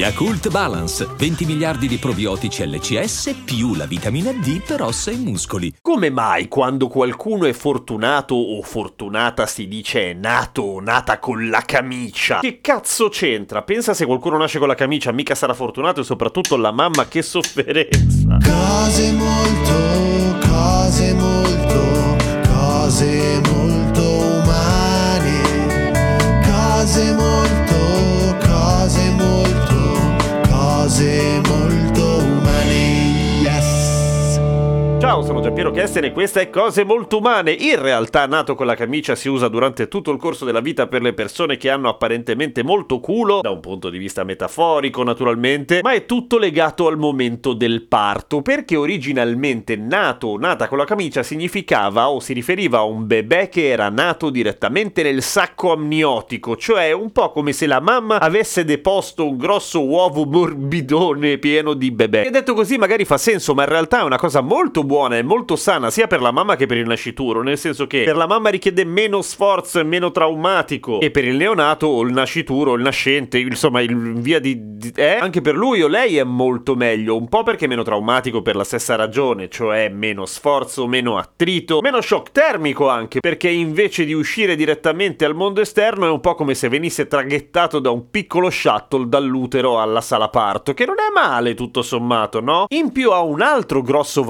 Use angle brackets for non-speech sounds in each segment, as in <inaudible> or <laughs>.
Yakult Balance, 20 miliardi di probiotici LCS più la vitamina D per ossa e muscoli. Come mai quando qualcuno è fortunato o fortunata si dice è nato o nata con la camicia? Che cazzo c'entra? Pensa se qualcuno nasce con la camicia, mica sarà fortunato e soprattutto la mamma che sofferenza. Cose molto, sono Giampiero Kesten e questa è Cose Molto Umane. In realtà nato con la camicia si usa durante tutto il corso della vita per le persone che hanno apparentemente molto culo, da un punto di vista metaforico naturalmente, ma è tutto legato al momento del parto, perché originalmente nato o nata con la camicia significava o si riferiva a un bebè che era nato direttamente nel sacco amniotico, cioè un po' come se la mamma avesse deposto un grosso uovo morbidone pieno di bebè. E detto così magari fa senso, ma in realtà è una cosa molto buona e molto sana sia per la mamma che per il nascituro, nel senso che per la mamma richiede meno sforzo e meno traumatico e per il neonato o il nascituro il nascente, insomma, il via di, di eh, anche per lui o lei è molto meglio, un po' perché è meno traumatico per la stessa ragione, cioè meno sforzo, meno attrito, meno shock termico anche, perché invece di uscire direttamente al mondo esterno è un po' come se venisse traghettato da un piccolo shuttle dall'utero alla sala parto, che non è male tutto sommato, no? In più ha un altro grosso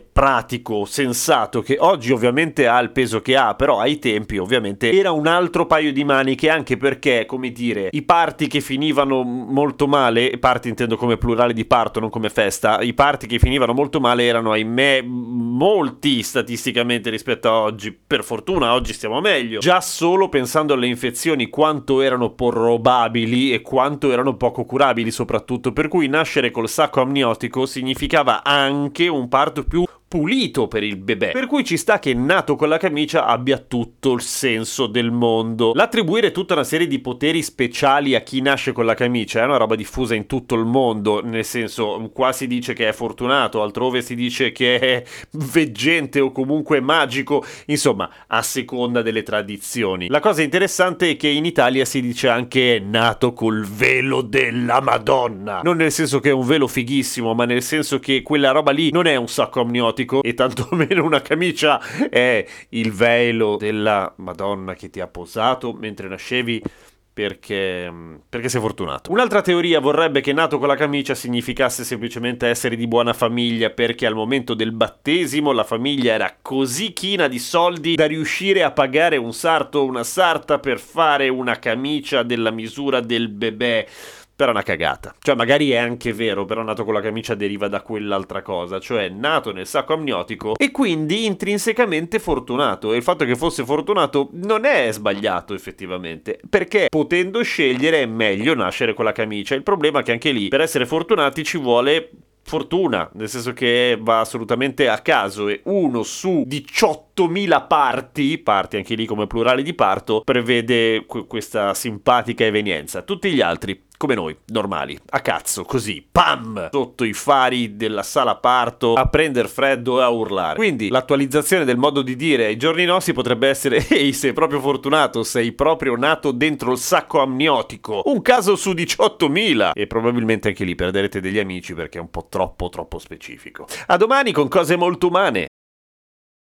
pratico, sensato, che oggi ovviamente ha il peso che ha, però ai tempi ovviamente era un altro paio di maniche, anche perché, come dire, i parti che finivano molto male, parti intendo come plurale di parto, non come festa, i parti che finivano molto male erano, ahimè, molti statisticamente rispetto a oggi. Per fortuna oggi stiamo meglio. Già solo pensando alle infezioni, quanto erano probabili e quanto erano poco curabili soprattutto, per cui nascere col sacco amniotico significava anche un parto più pulito per il bebè. Per cui ci sta che nato con la camicia abbia tutto il senso del mondo. L'attribuire tutta una serie di poteri speciali a chi nasce con la camicia è una roba diffusa in tutto il mondo, nel senso qua si dice che è fortunato, altrove si dice che è veggente o comunque magico, insomma, a seconda delle tradizioni. La cosa interessante è che in Italia si dice anche è nato col velo della Madonna. Non nel senso che è un velo fighissimo, ma nel senso che quella roba lì non è un sacco amniotico e tantomeno una camicia è il velo della Madonna che ti ha posato mentre nascevi perché, perché sei fortunato. Un'altra teoria vorrebbe che nato con la camicia significasse semplicemente essere di buona famiglia perché al momento del battesimo la famiglia era così china di soldi da riuscire a pagare un sarto o una sarta per fare una camicia della misura del bebè però è una cagata. Cioè, magari è anche vero, però nato con la camicia deriva da quell'altra cosa, cioè nato nel sacco amniotico e quindi intrinsecamente fortunato. E il fatto che fosse fortunato non è sbagliato effettivamente, perché potendo scegliere è meglio nascere con la camicia. Il problema è che anche lì, per essere fortunati ci vuole fortuna, nel senso che va assolutamente a caso e uno su 18.000 parti, parti anche lì come plurale di parto, prevede que- questa simpatica evenienza. Tutti gli altri come noi, normali, a cazzo, così, pam, sotto i fari della sala parto, a prendere freddo e a urlare. Quindi l'attualizzazione del modo di dire ai giorni nostri potrebbe essere, <laughs> ehi, sei proprio fortunato, sei proprio nato dentro il sacco amniotico, un caso su 18.000, e probabilmente anche lì perderete degli amici perché è un po' troppo, troppo specifico. A domani con cose molto umane.